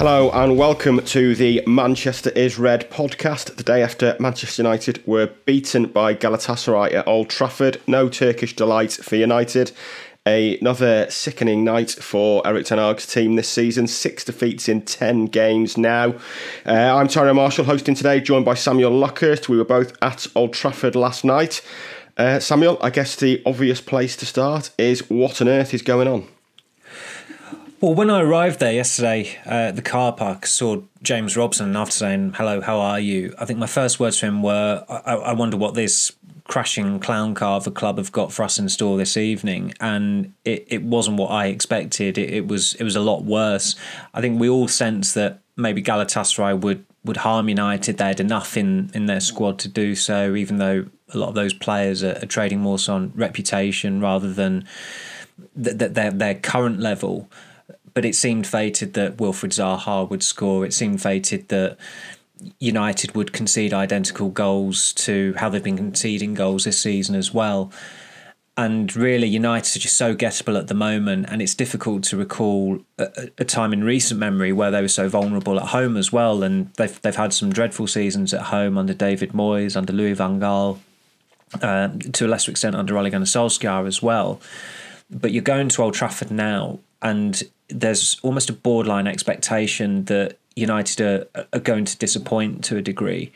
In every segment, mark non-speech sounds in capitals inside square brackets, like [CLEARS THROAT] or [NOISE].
Hello and welcome to the Manchester is Red podcast. The day after Manchester United were beaten by Galatasaray at Old Trafford. No Turkish delight for United. Another sickening night for Erik Ten Hag's team this season. Six defeats in 10 games now. Uh, I'm Tyrone Marshall hosting today, joined by Samuel Luckhurst. We were both at Old Trafford last night. Uh, Samuel, I guess the obvious place to start is what on earth is going on? Well, when I arrived there yesterday uh, at the car park, saw James Robson, and after saying, Hello, how are you? I think my first words to him were, I, I wonder what this crashing clown car the club have got for us in store this evening, and it, it wasn't what I expected. It, it was it was a lot worse. I think we all sense that maybe Galatasaray would would harm United. They had enough in in their squad to do so, even though a lot of those players are, are trading more so on reputation rather than th- th- their their current level. But it seemed fated that Wilfried Zaha would score. It seemed fated that United would concede identical goals to how they've been conceding goals this season as well. And really, United are just so gettable at the moment, and it's difficult to recall a, a, time in recent memory where they were so vulnerable at home as well. And they've they've had some dreadful seasons at home under David Moyes, under Louis Van Gaal, uh, to a lesser extent under Ole Gunnar Solskjaer as well. But you're going to Old Trafford now, and there's almost a borderline expectation that United are, are going to disappoint to a degree.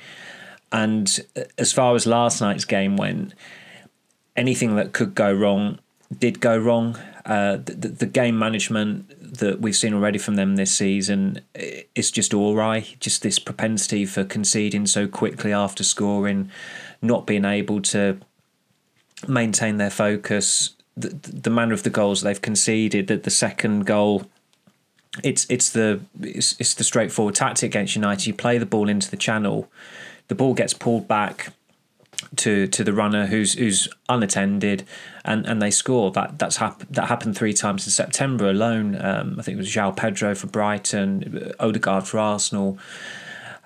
And as far as last night's game went, anything that could go wrong did go wrong. Uh, the, the, game management that we've seen already from them this season is just all right. Just this propensity for conceding so quickly after scoring, not being able to maintain their focus. The, the manner of the goals they've conceded, that the second goal it's it's the it's, it's the straightforward tactic against United. You play the ball into the channel, the ball gets pulled back to to the runner who's who's unattended, and, and they score. That that's hap- that happened three times in September alone. Um, I think it was João Pedro for Brighton, Odegaard for Arsenal,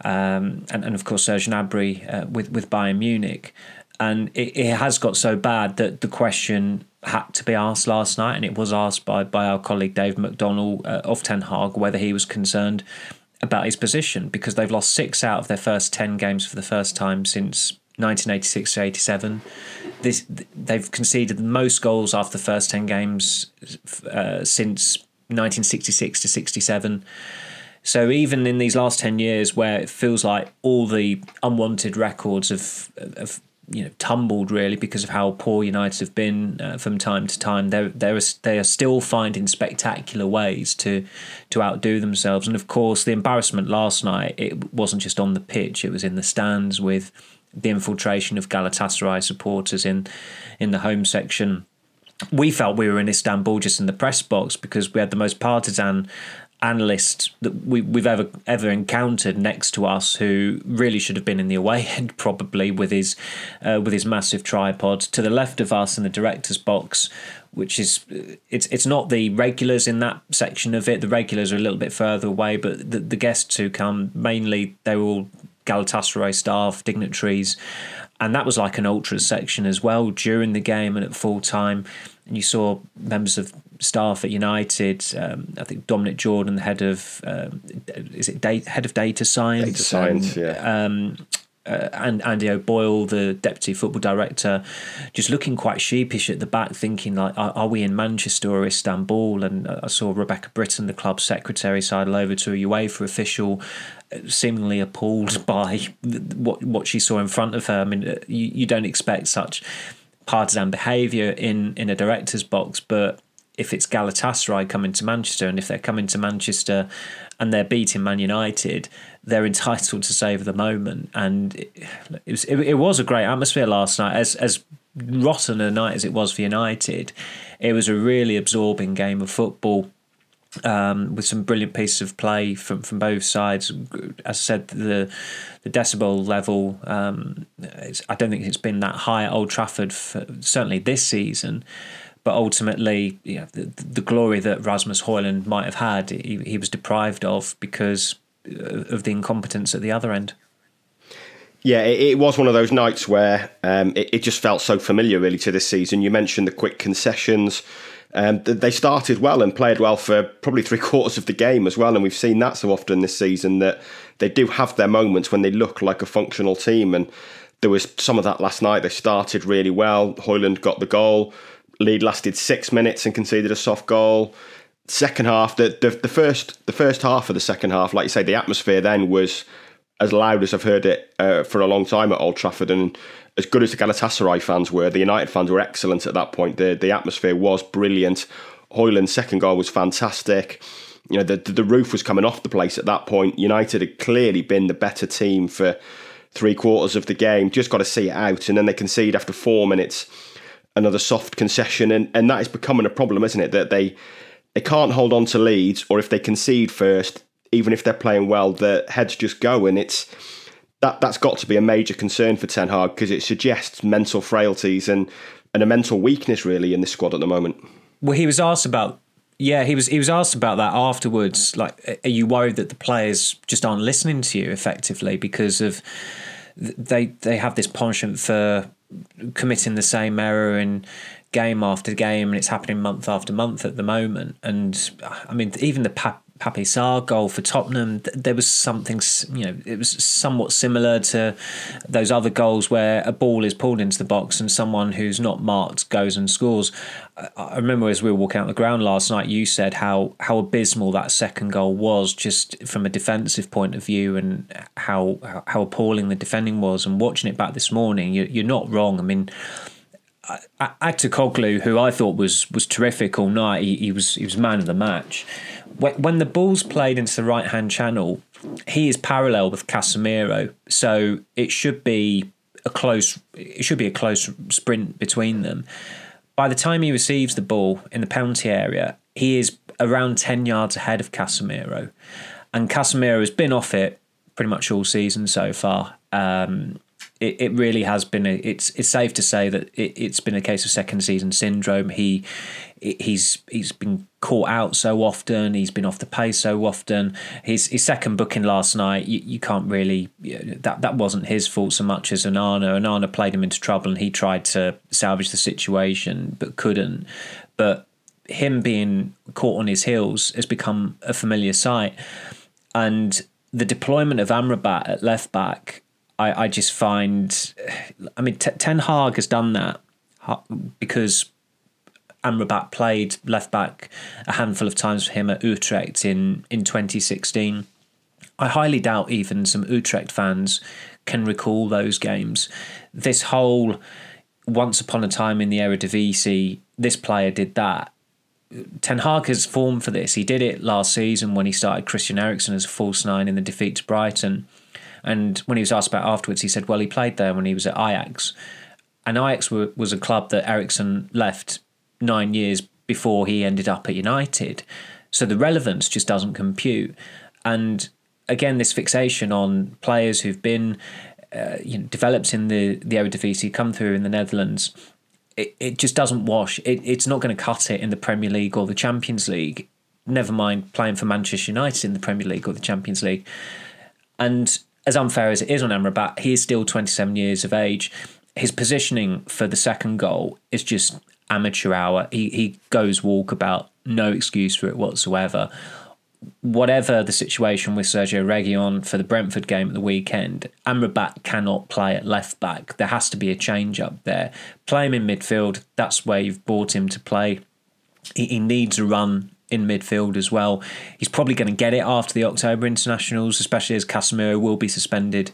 um, and and of course Serge Gnabry uh, with with Bayern Munich. And it, it has got so bad that the question had to be asked last night, and it was asked by, by our colleague Dave McDonnell uh, of Ten Hag whether he was concerned about his position because they've lost six out of their first 10 games for the first time since 1986 to 87. This, they've conceded the most goals after the first 10 games uh, since 1966 to 67. So even in these last 10 years where it feels like all the unwanted records of, of you know tumbled really because of how poor United have been uh, from time to time. They they're, they are still finding spectacular ways to to outdo themselves. And of course, the embarrassment last night it wasn't just on the pitch; it was in the stands with the infiltration of Galatasaray supporters in in the home section. We felt we were in Istanbul just in the press box because we had the most partisan analyst that we, we've ever ever encountered next to us who really should have been in the away [LAUGHS] end probably with his uh, with his massive tripod. To the left of us in the director's box which is it's it's not the regulars in that section of it. The regulars are a little bit further away but the, the guests who come mainly they're all Galatasaray staff dignitaries and that was like an ultra section as well during the game and at full time. And you saw members of staff at United. Um, I think Dominic Jordan, the head of um, is it data, head of data science? Data science, and, yeah. Um, uh, and Andy O'Boyle, the deputy football director, just looking quite sheepish at the back, thinking like, "Are, are we in Manchester or Istanbul?" And I saw Rebecca Britton, the club secretary, sidle over to a UEFA official, uh, seemingly appalled [LAUGHS] by what what she saw in front of her. I mean, uh, you, you don't expect such partisan behaviour in in a director's box, but if it's Galatasaray coming to Manchester and if they're coming to Manchester and they're beating Man United, they're entitled to save the moment. And it, it was it, it, was a great atmosphere last night. As as rotten a night as it was for United, it was a really absorbing game of football. Um, with some brilliant pieces of play from, from both sides. As I said, the the decibel level, um, I don't think it's been that high at Old Trafford, for, certainly this season but ultimately, know, the, the glory that Rasmus Højlund might have had, he, he was deprived of because of the incompetence at the other end. Yeah, it, it was one of those nights where um, it, it, just felt so familiar, really, to this season. You mentioned the quick concessions. Um, they started well and played well for probably three [LAUGHS] quarters of the game as well, and we've seen that so often this season that they do have their moments when they look like a functional team, and there was some of that last night. They started really well. Hoyland got the goal. Lead lasted six minutes and conceded a soft goal. Second half, the, the the first the first half of the second half, like you say, the atmosphere then was as loud as I've heard it uh, for a long time at Old Trafford, and as good as the Galatasaray fans were, the United fans were excellent at that point. The the atmosphere was brilliant. Højlund's second goal was fantastic. You know, the the roof was coming off the place at that point. United had clearly been the better team for three quarters of the game. Just got to see it out, and then they concede after four minutes another soft concession, and, and that is becoming a problem, isn't it? That they they can't hold on to leads, or if they concede first, even if they're playing well, the heads just go, and it's that that's got to be a major concern for Ten Hag because it suggests mental frailties and and a mental weakness really in this squad at the moment. Well, he was asked about yeah, he was he was asked about that afterwards. Like, are you worried that the players just aren't listening to you effectively because of they they have this penchant for committing the same error in game after game, and it's happening month after month at the moment. And I mean, even the Pape Sarr goal for Tottenham, there was something, you know, it was somewhat similar to those other goals where a ball is pulled into the box and someone who's not marked goes and scores. I remember as we were walking out the ground last night, you said how how abysmal that second goal was, just from a defensive point of view, and how how appalling the defending was. And watching it back this morning, you're not wrong. I mean. Koglu, who I thought was was terrific all night, he, he was he was man of the match when the ball's played into the right hand channel, he is parallel with Casemiro, so it should be a close. It should be a close sprint between them. By the time he receives the ball in the penalty area, he is around ten yards ahead of Casemiro, and Casemiro has been off it pretty much all season so far. Um, it, it really has been a, it's it's safe to say that it, it's been a case of second season syndrome. He he's he's been caught out so often. He's been off the pace so often. His his second booking last night, you, you can't really that that wasn't his fault so much as Onana. Onana played him into trouble, and he tried to salvage the situation but couldn't. But him being caught on his heels has become a familiar sight, and the deployment of Amrabat at left back. I, I just find, I mean, Ten Hag has done that because Amrabat played left back a handful of times for him at Utrecht in, in 2016. I highly doubt even some Utrecht fans can recall those games. This whole once upon a time in the Eredivisie, this player did that. Ten Hag has formed for this. He did it last season when he started Christian Eriksen as a false nine in the defeat to Brighton. And when he was asked about afterwards, he said, well, he played there when he was at Ajax. And Ajax was a club that Eriksen left nine years before he ended up at United. So the relevance just doesn't compute. And again, this fixation on players who've been uh, you know, developed in the, the Eredivisie, come through in the Netherlands, it, it just doesn't wash. It, it's not going to cut it in the Premier League or the Champions League, never mind playing for Manchester United in the Premier League or the Champions League. And as unfair as it is on Amrabat, he is still 27 years of age. His positioning for the second goal is just amateur hour. He he goes walkabout, no excuse for it whatsoever. Whatever the situation with Sergio Reguilon for the Brentford game at the weekend, Amrabat cannot play at left back. There has to be a change up there. Play him in midfield. That's where you've brought him to play. He, he needs a run in midfield as well. He's probably going to get it after the October internationals, especially as Casemiro will be suspended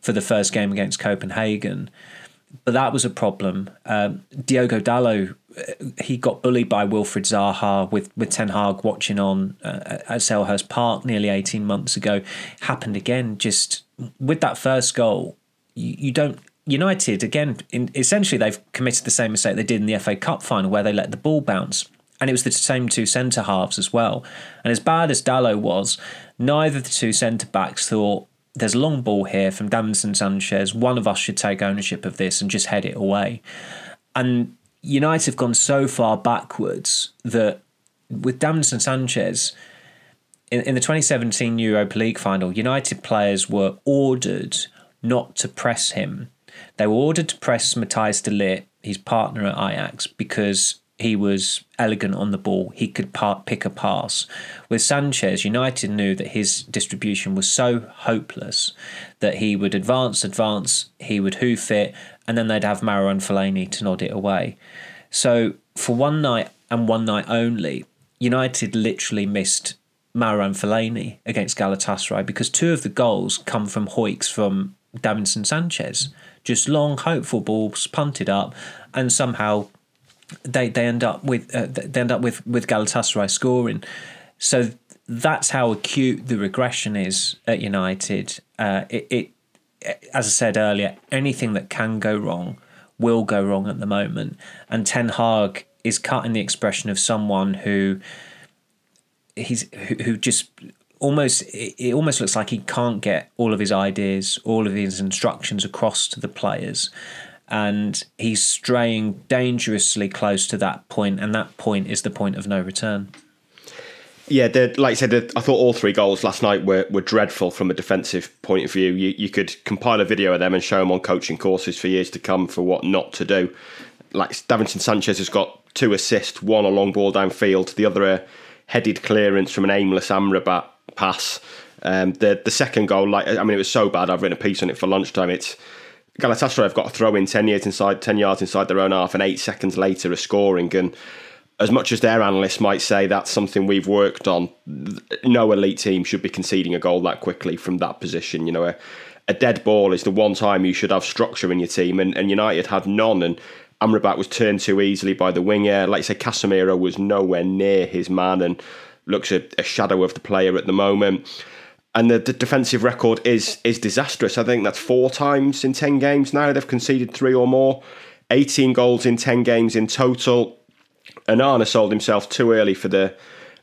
for the first game against Copenhagen but that was a problem. Um, Diogo Dalot, uh, he got bullied by Wilfried Zaha with, with Ten Hag watching on uh, at Selhurst Park nearly 18 months ago. Happened again, just with that first goal. You, you don't. United, again, in, essentially, they've committed the same mistake they did in the FA Cup final where they let the ball bounce. And it was the same two centre halves as well. And as bad as Dalot was, neither of the two centre backs thought, there's a long ball here from Davinson Sanchez. One of us should take ownership of this and just head it away. And United have gone so far backwards that with Davinson Sanchez, in, in the 2017 Europa League final, United players were ordered not to press him. They were ordered to press Matthijs de Ligt, his partner at Ajax, because he was elegant on the ball. He could part, pick a pass. With Sanchez, United knew that his distribution was so hopeless that he would advance, advance, he would hoof it, and then they'd have Marouane and Fellaini to nod it away. So for one night and one night only, United literally missed Marouane and Fellaini against Galatasaray because two of the goals come from hoiks from Davinson Sanchez. Just long, hopeful balls punted up, and somehow they they end up with uh, they end up with with Galatasaray scoring. So that's how acute the regression is at United. Uh, it, it, as I said earlier, anything that can go wrong will go wrong at the moment, and Ten Hag is cutting the expression of someone who he's who, who just almost it almost looks like he can't get all of his ideas, all of his instructions across to the players and he's straying dangerously close to that point, and that point is the point of no return. Yeah, like I said, I thought all three goals last night were, were dreadful from a defensive point of view. You, you could compile a video of them and show them on coaching courses for years to come for what not to do. Like Davinson Sanchez has got two assists, one a long ball downfield, the other a headed clearance from an aimless Amrabat pass. Um, the the second goal, like I mean, it was so bad. I've written a piece on it for lunchtime. It's Galatasaray have got a throw in 10 yards inside 10 yards inside their own half and 8 seconds later are scoring. And as much as their analysts might say that's something we've worked on no elite team should be conceding a goal that quickly from that position you know. A, a dead ball is the one time you should have structure in your team and, and United had none and Amrabat was turned too easily by the winger. Like I say Casemiro was nowhere near his man and looks a, a shadow of the player at the moment and the, the, defensive record is is disastrous. I think that's four times in ten games now they've conceded three or more. Eighteen goals in ten games in total. Onana sold himself too early for the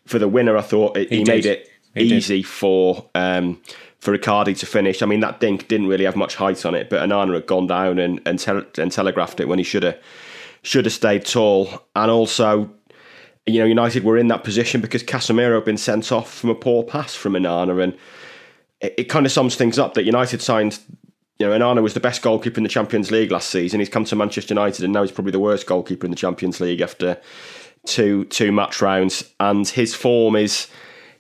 for the winner. I thought it, he, he made it he easy did. for um, for Icardi to finish. I mean that dink didn't really have much height on it, but Onana had gone down and and, and telegraphed it when he should have should have stayed tall. And also you know, United were in that position because Casemiro had been sent off from a poor pass from Onana, and it, it kind of sums things up that United signed. You know, Onana was the best goalkeeper in the Champions League last season. He's come to Manchester United, and now he's probably the worst goalkeeper in the Champions League after two two match rounds. And his form is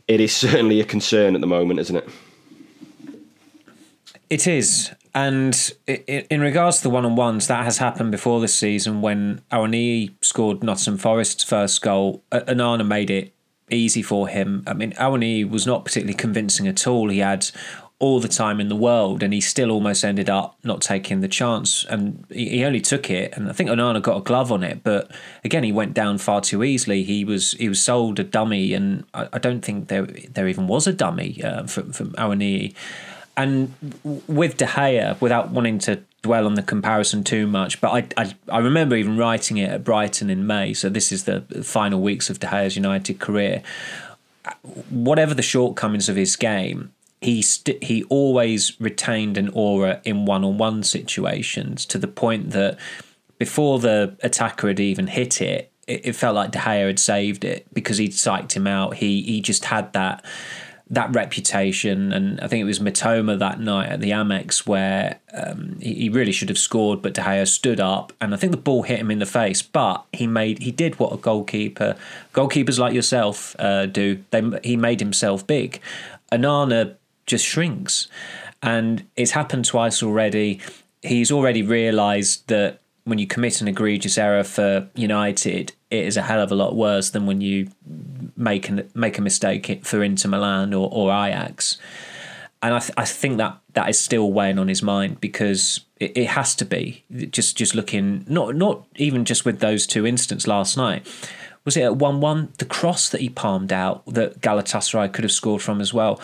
it is certainly a concern at the moment, isn't it? It is. And in regards to the one on ones, that has happened before this season when Awoniyi scored Nottingham Forest's first goal. Onana made it easy for him. I mean, Awoniyi was not particularly convincing at all. He had all the time in the world, and he still almost ended up not taking the chance. And he, only took it, and I think Onana got a glove on it, but again, he went down far too easily. He was he was sold a dummy, and I, don't think there there even was a dummy uh, from from Awoniyi. And with De Gea, without wanting to dwell on the comparison too much, but I, I, I remember even writing it at Brighton in May. So this is the final weeks of De Gea's United career. Whatever the shortcomings of his game, he st- he always retained an aura in one-on-one situations to the point that before the attacker had even hit it, it, it felt like De Gea had saved it because he'd psyched him out. He he just had that that reputation. And I think it was Mitoma that night at the Amex where um, he, really should have scored, but De Gea stood up, and I think the ball hit him in the face. But he made he did what a goalkeeper goalkeepers like yourself uh, do. They he made himself big. Onana just shrinks, and it's happened twice already. He's already realised that when you commit an egregious error for United, it is a hell of a lot worse than when you make an, make a mistake for Inter Milan or, or Ajax. And I, th- I think that that is still weighing on his mind because it, it has to be just just looking not not even just with those two incidents last night was it at 1 1? The cross that he palmed out that Galatasaray could have scored from as well.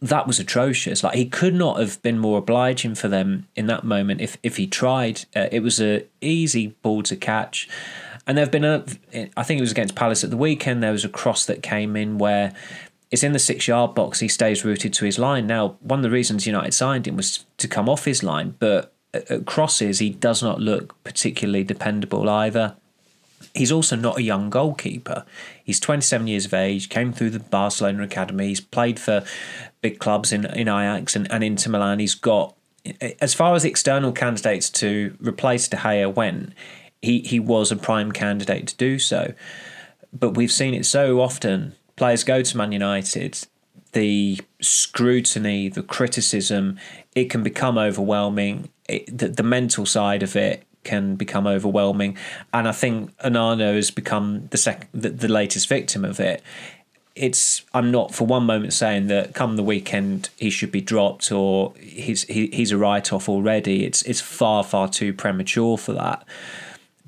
That was atrocious. Like he could not have been more obliging for them in that moment if, if he tried. Uh, it was a easy ball to catch. And there have been a, I think it was against Palace at the weekend, there was a cross that came in where it's in the six yard box. He stays rooted to his line. Now, one of the reasons United signed him was to come off his line, but at crosses, he does not look particularly dependable either. He's also not a young goalkeeper. He's 27 years of age, came through the Barcelona Academy. He's played for big clubs in, in Ajax and, and Inter Milan. He's got, as far as external candidates to replace De Gea went, he he was a prime candidate to do so. But we've seen it so often. Players go to Man United, the scrutiny, the criticism, it can become overwhelming. It, the, the mental side of it can become overwhelming, and I think Onana has become the second, the, the latest victim of it. It's I'm not for one moment saying that come the weekend he should be dropped or he's he, he's a write off already. It's it's far far too premature for that.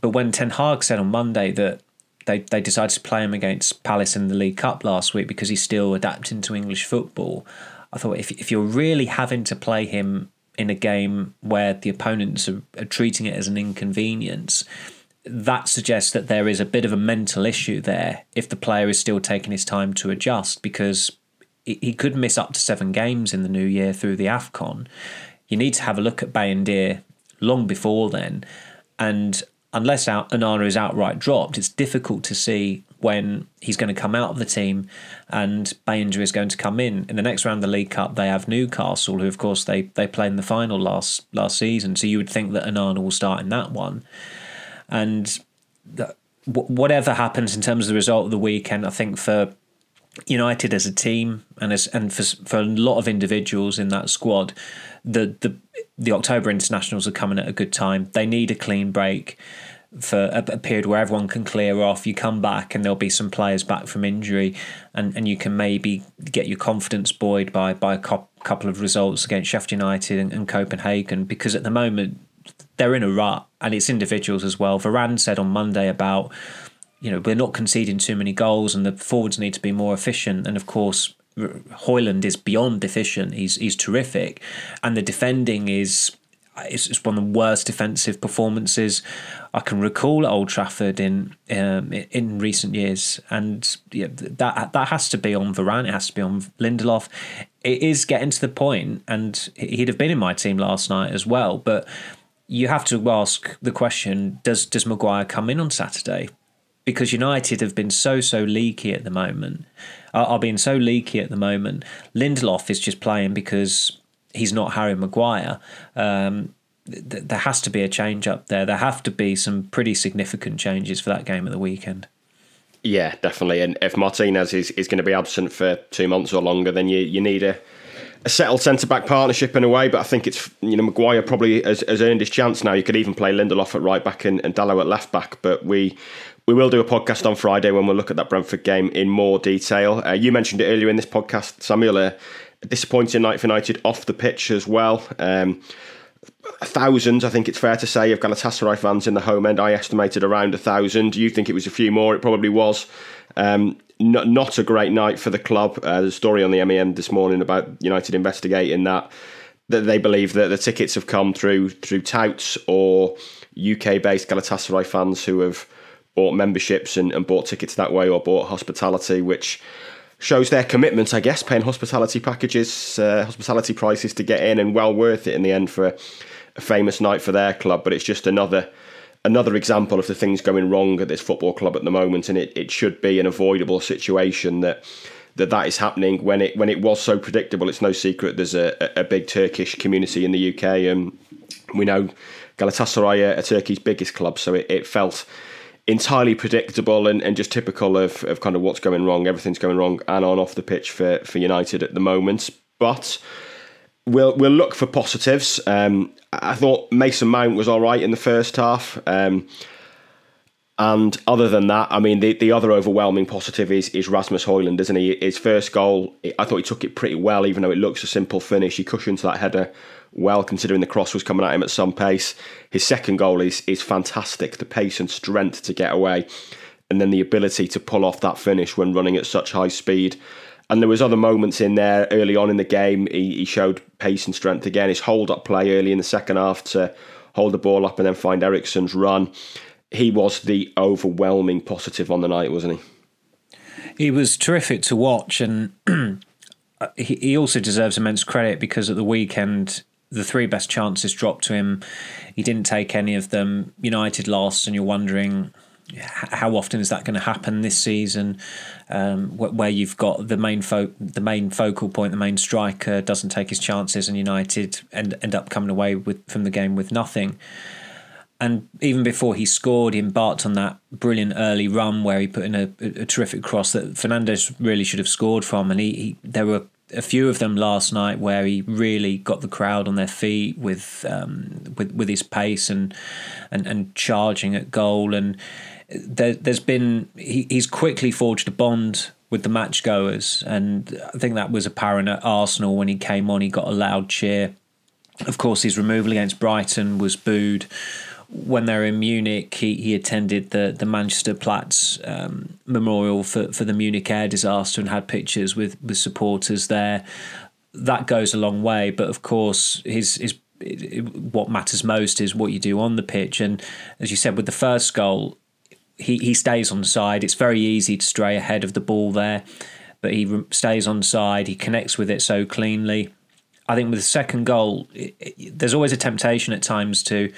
But when Ten Hag said on Monday that they they decided to play him against Palace in the League Cup last week because he's still adapting to English football. I thought if if you're really having to play him in a game where the opponents are, are treating it as an inconvenience, that suggests that there is a bit of a mental issue there if the player is still taking his time to adjust because he could miss up to seven games in the new year through the AFCON. You need to have a look at Bayindir long before then. And unless out, Onana is outright dropped, it's difficult to see when he's going to come out of the team and Bayindir is going to come in. In the next round of the League Cup, they have Newcastle, who of course they they played in the final last last season. So you would think that Onana will start in that one, and whatever happens in terms of the result of the weekend, I think for United as a team and as and for for a lot of individuals in that squad, the the the October internationals are coming at a good time. They need a clean break for a, a, period where everyone can clear off. You come back and there'll be some players back from injury, and, and you can maybe get your confidence buoyed by by a couple of results against Sheffield United and, and Copenhagen. Because at the moment they're in a rut, and it's individuals as well. Varane said on Monday about you know we're not conceding too many goals, and the forwards need to be more efficient. And of course, Højlund is beyond efficient. He's he's terrific, and the defending is it's, it's one of the worst defensive performances I can recall Old Trafford in um, in recent years, and yeah, that that has to be on Varane. It has to be on Lindelof. It is getting to the point, and he'd have been in my team last night as well. But you have to ask the question: Does does Maguire come in on Saturday? Because United have been so so leaky at the moment, are, are being so leaky at the moment. Lindelof is just playing because he's not Harry Maguire. Um, th- there has to be a change up there. There have to be some pretty significant changes for that game at the weekend. Yeah, definitely. And if Martinez is, is going to be absent for two months or longer, then you, you need a, a settled centre back partnership in a way. But I think it's you know Maguire probably has, has earned his chance now. You could even play Lindelof at right back and, and Dalot at left back. But we we will do a podcast on Friday when we'll look at that Brentford game in more detail. Uh, you mentioned it earlier in this podcast, Samuel. Disappointing night for United off the pitch as well. Um, a thousand, I think it's fair to say, of Galatasaray fans in the home end. I estimated around a thousand. You think it was a few more? It probably was. Um, not, not a great night for the club. Uh, the story on the MEN this morning about United investigating that that they believe that the tickets have come through through touts or UK based Galatasaray fans who have bought memberships and, and bought tickets that way or bought hospitality, which shows their commitment, I guess, paying hospitality packages, uh, hospitality prices to get in, and well worth it in the end for a, famous night for their club. But it's just another another example of the things going wrong at this football club at the moment, and it, it should be an avoidable situation that that that is happening when it when it was so predictable. It's no secret there's a, a big Turkish community in the UK, and we know Galatasaray are Turkey's biggest club, so it, it felt entirely predictable and, and just typical of, of kind of what's going wrong. Everything's going wrong and on off the pitch for, for United at the moment. But we'll we'll look for positives. Um, I thought Mason Mount was all right in the first half. Um, and other than that, I mean, the, the other overwhelming positive is is Rasmus Højlund, isn't he? His first goal, I thought he took it pretty well, even though it looks a simple finish. He cushioned that header well, considering the cross was coming at him at some pace. His second goal is is fantastic. The pace and strength to get away, and then the ability to pull off that finish when running at such high speed. And there was other moments in there early on in the game. He, he showed pace and strength again. His hold up play early in the second half to hold the ball up and then find Eriksen's run. He was the overwhelming positive on the night, wasn't he? He was terrific to watch, and [CLEARS THROAT] he also deserves immense credit because at the weekend the three best chances dropped to him. He didn't take any of them. United lost, and you're wondering how often is that going to happen this season? Um, where you've got the main fo- the main focal point, the main striker doesn't take his chances, and United end end up coming away with from the game with nothing. and even before he scored, he embarked on that brilliant early run where he put in a, a, terrific cross that Fernandes really should have scored from. And he, he, there were a few of them last night where he really got the crowd on their feet with um, with with his pace and and and charging at goal. And there, has been he, he's quickly forged a bond with the match goers, and I think that was apparent at Arsenal when he came on. He got a loud cheer. Of course, his removal against Brighton was booed when they were in Munich, he, he attended the the Manchester Platz um, memorial for, for the Munich air disaster and had pictures with, with supporters there. That goes a long way, but of course, his his what matters most is what you do on the pitch. And as you said, with the first goal, he he stays on side. It's very easy to stray ahead of the ball there, but he stays on side. He connects with it so cleanly. I think with the second goal, it, it, there's always a temptation at times to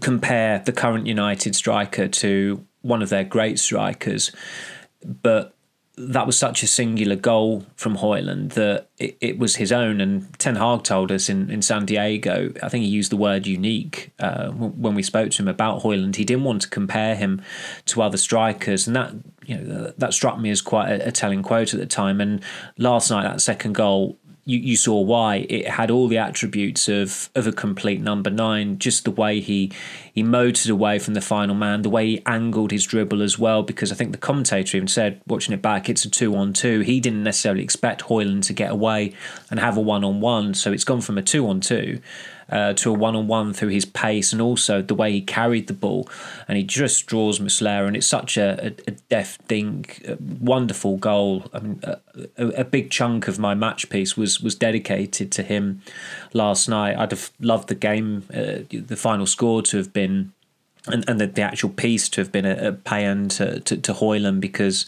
compare the current United striker to one of their great strikers, but that was such a singular goal from Højlund that it, it, was his own. And Ten Hag told us in, in San Diego, I think he used the word unique uh, when we spoke to him about Højlund. He didn't want to compare him to other strikers, and that you know that struck me as quite a, a telling quote at the time. And last night, that second goal you, you saw why it had all the attributes of of a complete number nine. Just the way he he motored away from the final man, the way he angled his dribble as well. Because I think the commentator even said, watching it back, it's a two on two. He didn't necessarily expect Højlund to get away and have a one on one, so it's gone from a two on two uh, to a one on one through his pace and also the way he carried the ball. And he just draws Muslera, and it's such a, a, a deft thing, a wonderful goal. I mean, a, a, big chunk of my match piece was was dedicated to him last night. I'd have loved the game, uh, the final score to have been. And, and the, the actual piece to have been a, a pay to, to, to Højlund because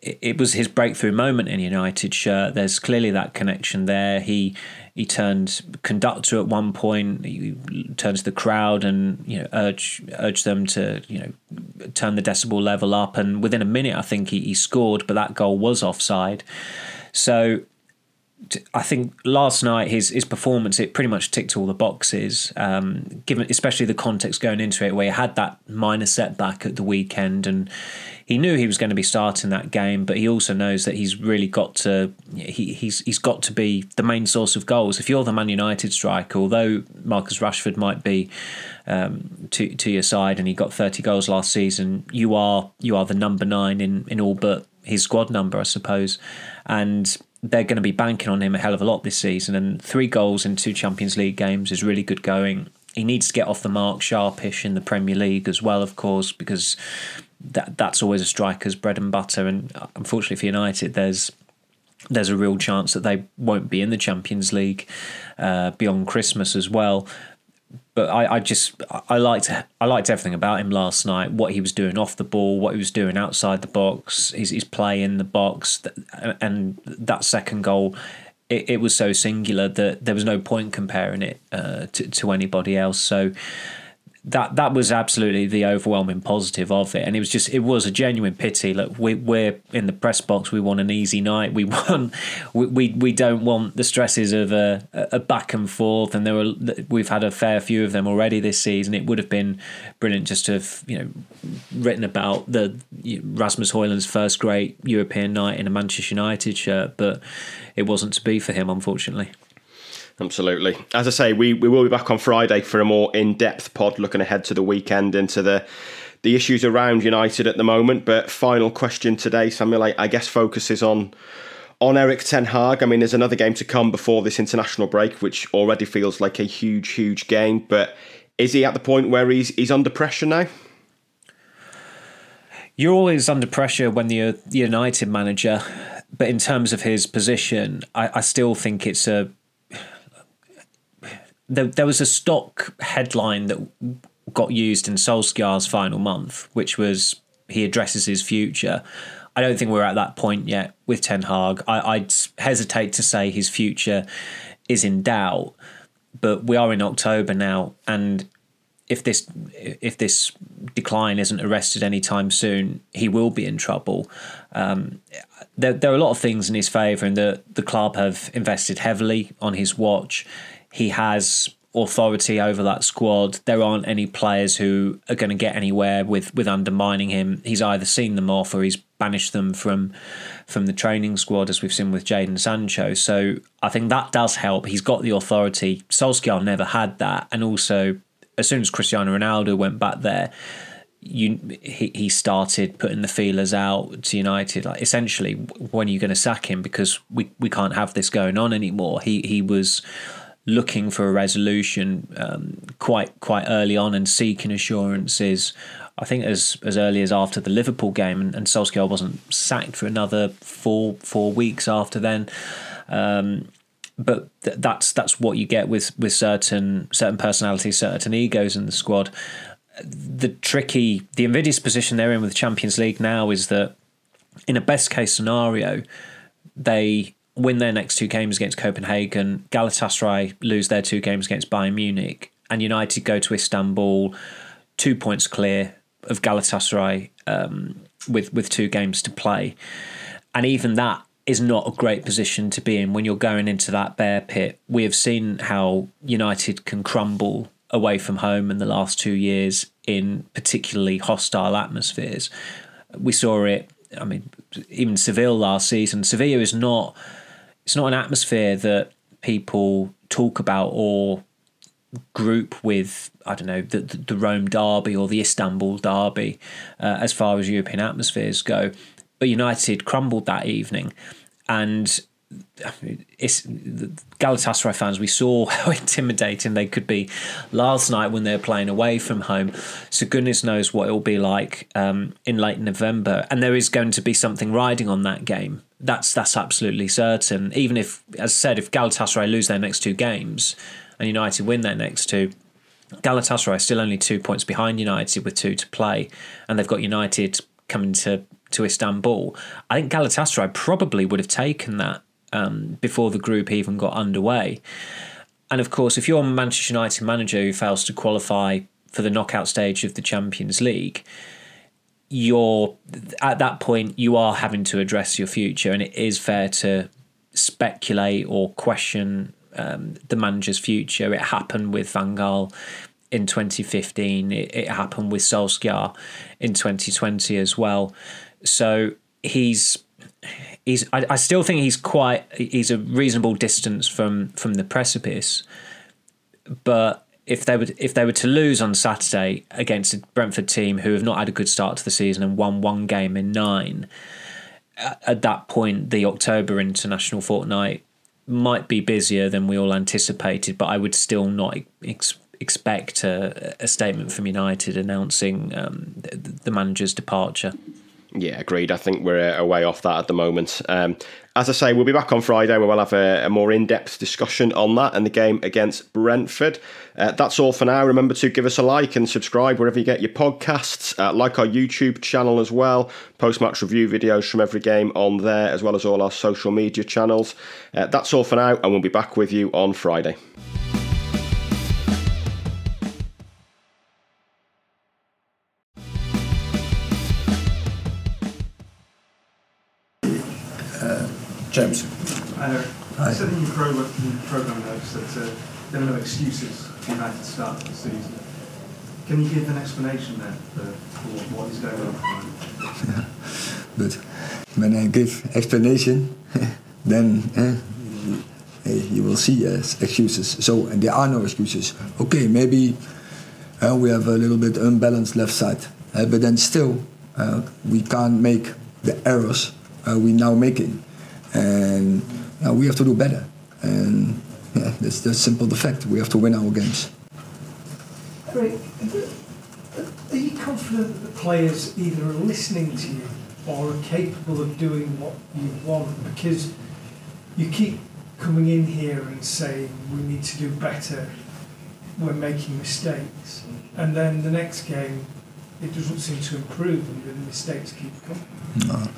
it, was his breakthrough moment in United shirt. There's clearly that connection there. He he turned conductor at one point. He turned to the crowd and you know urge urge them to you know turn the decibel level up. And within a minute, I think he, he scored, but that goal was offside. So I think last night his his performance it pretty much ticked all the boxes. Um, given especially the context going into it, where he had that minor setback at the weekend, and he knew he was going to be starting that game, but he also knows that he's really got to he, he's he's got to be the main source of goals. If you're the Man United striker, although Marcus Rashford might be um, to to your side and he got 30 goals last season, you are you are the number nine in in all but his squad number, I suppose, and they're going to be banking on him a hell of a lot this season. And three goals in two Champions League games is really good going. He needs to get off the mark sharpish in the Premier League as well, of course, because that that's always a striker's bread and butter. And unfortunately for United, there's there's a real chance that they won't be in the Champions League uh, beyond Christmas as well. But I, I just I liked I liked everything about him last night. What he was doing off the ball, what he was doing outside the box, his his play in the box, and that second goal. It, it was so singular that there was no point comparing it uh, to to anybody else. So that that was absolutely the overwhelming positive of it, and it was just it was a genuine pity. Look, we we're in the press box. We want an easy night. We [LAUGHS] want we we, we don't want the stresses of a, a back and forth. And there were we've had a fair few of them already this season. It would have been brilliant just to have you know written about the Rasmus Højlund's first great European night in a Manchester United shirt, but it wasn't to be for him, unfortunately. Absolutely. As I say, we, we will be back on Friday for a more in depth pod looking ahead to the weekend into the the issues around United at the moment. But final question today, Samuel, I, I guess focuses on on Erik Ten Hag. I mean, there's another game to come before this international break, which already feels like a huge, huge game. But is he at the point where he's he's under pressure now? You're always under pressure when you're the United manager, but in terms of his position, I, I still think it's a there, there was a stock headline that got used in Solskjaer's final month, which was he addresses his future. I don't think we're at that point yet with Ten Hag. I, would hesitate to say his future is in doubt, but we are in October now, and if this if this decline isn't arrested anytime soon, he will be in trouble. Um, there, there are a lot of things in his favour, and the the club have invested heavily on his watch he has authority over that squad. There aren't any players who are going to get anywhere with with undermining him. He's either seen them off or he's banished them from from the training squad, as we've seen with Jadon Sancho. So I think that does help. He's got the authority. Solskjaer never had that, and also as soon as Cristiano Ronaldo went back there, you he, he started putting the feelers out to United. Like essentially, when are you going to sack him? Because we, we can't have this going on anymore. He he was looking for a resolution um, quite quite early on and seeking assurances. I think as as early as after the Liverpool game, and, and Solskjaer wasn't sacked for another four four weeks after then. Um, but th- that's that's what you get with with certain certain personalities, certain egos in the squad. The tricky, the invidious position they're in with the Champions League now is that in a best case scenario, they win their next two games against Copenhagen, Galatasaray lose their two games against Bayern Munich, and United go to Istanbul, two points clear of Galatasaray um, with with two games to play, and even that is not a great position to be in when you're going into that bear pit. We have seen how United can crumble away from home in the last two years in particularly hostile atmospheres. We saw it. I mean, even Seville last season. Sevilla is not. It's not an atmosphere that people talk about or group with I don't know the the Rome derby or the Istanbul derby uh, as far as European atmospheres go. But United crumbled that evening, and it's Galatasaray fans. We saw [LAUGHS] how intimidating they could be last night when they're playing away from home. So goodness knows what it will be like um, in late November, and there is going to be something riding on that game. That's that's absolutely certain. Even if, as I said, if Galatasaray lose their next two games and United win their next two, Galatasaray is still only two points behind United with two to play, and they've got United coming to to Istanbul. I think Galatasaray probably would have taken that um, before the group even got underway. And of course, if you're a Manchester United manager who fails to qualify for the knockout stage of the Champions League, you're at that point you are having to address your future, and it is fair to speculate or question um, the manager's future. It happened with Van Gaal in 2015. It, it happened with Solskjaer in 2020 as well. So he's he's I, I still think he's quite he's a reasonable distance from from the precipice. But if they would if they were to lose on Saturday against a Brentford team who have not had a good start to the season and won one game in nine, at that point the October international fortnight might be busier than we all anticipated. But I would still not ex- expect a, a, statement from United announcing um, the, the manager's departure. Yeah, agreed. I think we're a way off that at the moment. Um, as I say, we'll be back on Friday where we'll have a, a more in depth discussion on that and the game against Brentford. Uh, that's all for now. Remember to give us a like and subscribe wherever you get your podcasts. Uh, like our YouTube channel as well. Post match review videos from every game on there, as well as all our social media channels. Uh, that's all for now, and we'll be back with you on Friday. Notes uh, there are no excuses for United to start the season. Can you give an explanation there for, for what is going on? [LAUGHS] But when I give explanation, [LAUGHS] then uh, you will see uh, excuses. So there are no excuses. Okay, maybe uh, we have a little bit unbalanced left side, uh, but then still uh, we can't make the errors we now making and we have to do better. And [LAUGHS] yeah, that's that's simple the fact. We have to win our games. Are you confident that the players either are listening to you or are capable of doing what you want? Because you keep coming in here and saying we need to do better, we're making mistakes, and then the next game it doesn't seem to improve and the mistakes keep coming. No.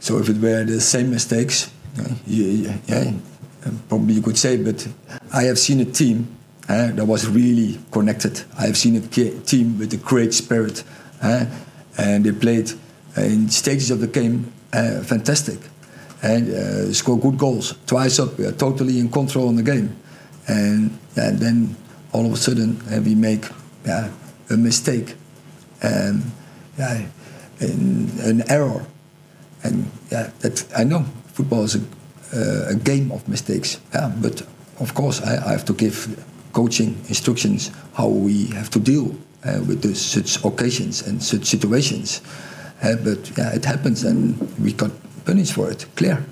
So if it were the same mistakes, yeah, yeah, probably you could say. But I have seen a team uh, that was really connected. I have seen a team with a great spirit, uh, and they played in stages of the game uh, fantastic, and scored good goals twice up. We are totally in control in the game, and yeah, then all of a sudden we make a mistake, and yeah, an, an error, and that I know football is a, a game of mistakes. Yeah, but of course I, I have to give coaching instructions how we have to deal uh, with this, such occasions and such situations. Uh, but yeah, it happens, and we got punished for it. Clear.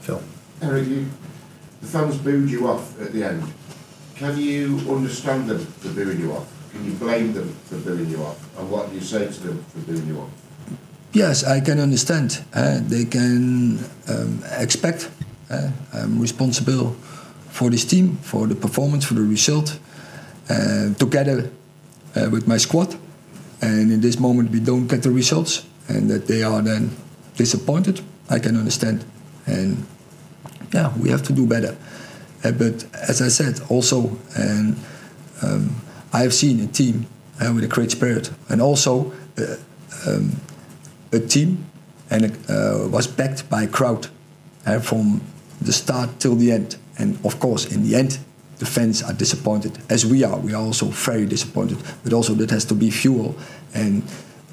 Phil. Erik, you, the fans booed you off at the end. Can you understand them for booing you off? Can you blame them for booing you off? And what do you say to them for booing you off? Yes, I can understand. Uh, they can um, expect. Uh, I'm responsible for this team, for the performance, for the result, uh, together with my squad. And in this moment, we don't get the results, and that they are then disappointed. I can understand, and yeah, we have to do better. But as I said, also, and um, I have seen a team with a great spirit, and also. Um, a team and uh, was backed by a crowd uh, from the start till the end. And of course, in the end, the fans are disappointed, as we are. We are also very disappointed. But also, that has to be fuel, and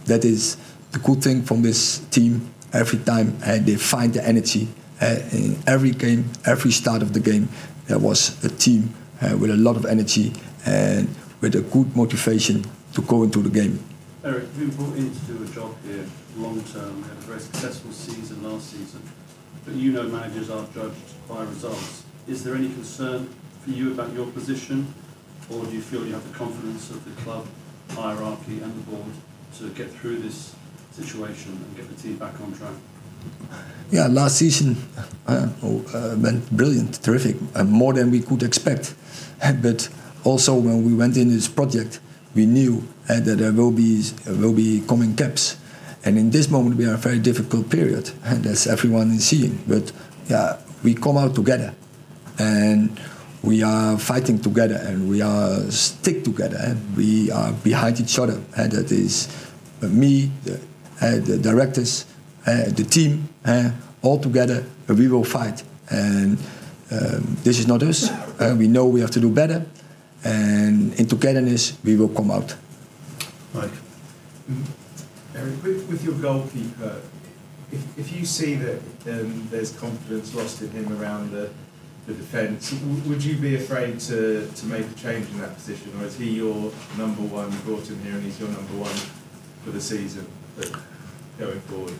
that is the good thing from this team. Every time uh, they find the energy uh, in every game, every start of the game, there was a team uh, with a lot of energy and with a good motivation to go into the game. Erik, you've been brought in to do a job here long term. We had a very successful season last season, but you know managers are judged by results. Is there any concern for you about your position, or do you feel you have the confidence of the club hierarchy and the board to get through this situation and get the team back on track? Yeah, last season uh, uh, went brilliant, terrific, uh, more than we could expect. [LAUGHS] but also when we went in this project, we knew uh, that there will be will be coming caps, and in this moment we are a very difficult period, and that's everyone is seeing. But yeah, we come out together, and we are fighting together, and we are stick together, and we are behind each other. And that is me, the, uh, the directors, uh, the team, uh, all together. We will fight, and um, this is not us. Uh, we know we have to do better and in togetherness we will come out. Mike. Erik, with, with your goalkeeper, if, if you see that um, there's confidence lost in him around the, the defence, would you be afraid to, to make a change in that position, or is he your number one? You brought him here, and he's your number one for the season going forward.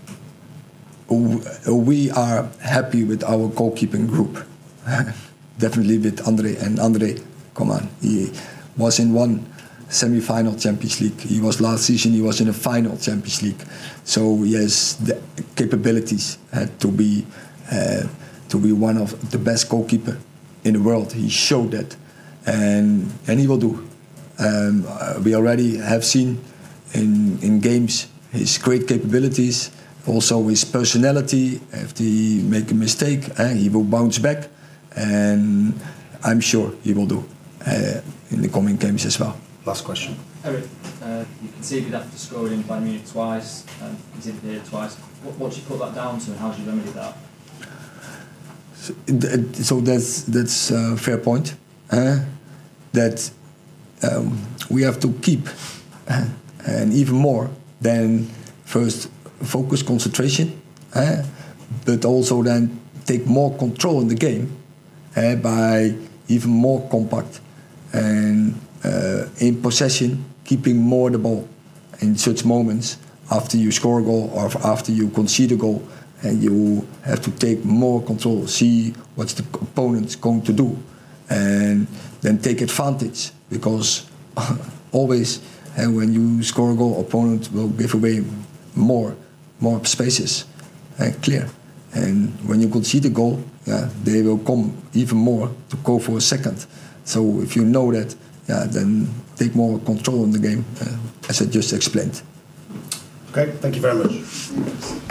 We are happy with our goalkeeping group, [LAUGHS] definitely with Andre and Andre come on. He was in one semi-final Champions League. He was last season. He was in a final Champions League. So he has the capabilities to be uh, to be one of the best goalkeeper in the world. He showed that, and and he will do. Um, uh, we already have seen in in games his great capabilities. Also his personality. If he make a mistake, uh, he will bounce back, and I'm sure he will do in the coming games as well. Last question. Erik, uh, you conceded after scoring in Bayern Munich twice, and conceded here twice. What, what do you put that down to, and how do you remedy that? So, so that's that's a fair point. Uh, that um, we have to keep, uh, and even more than first focus, concentration, uh, but also then take more control in the game uh, by even more compact and uh, in possession, keeping more the ball in such moments after you score a goal or after you concede a goal, and you have to take more control, see what the opponent's going to do, and then take advantage because [LAUGHS] always and when you score a goal, opponent will give away more, more spaces, and clear. And when you concede a goal, yeah, they will come even more to go for a second. So if you know that, yeah, then take more control in the game, uh, as I just explained. Okay, thank you very much.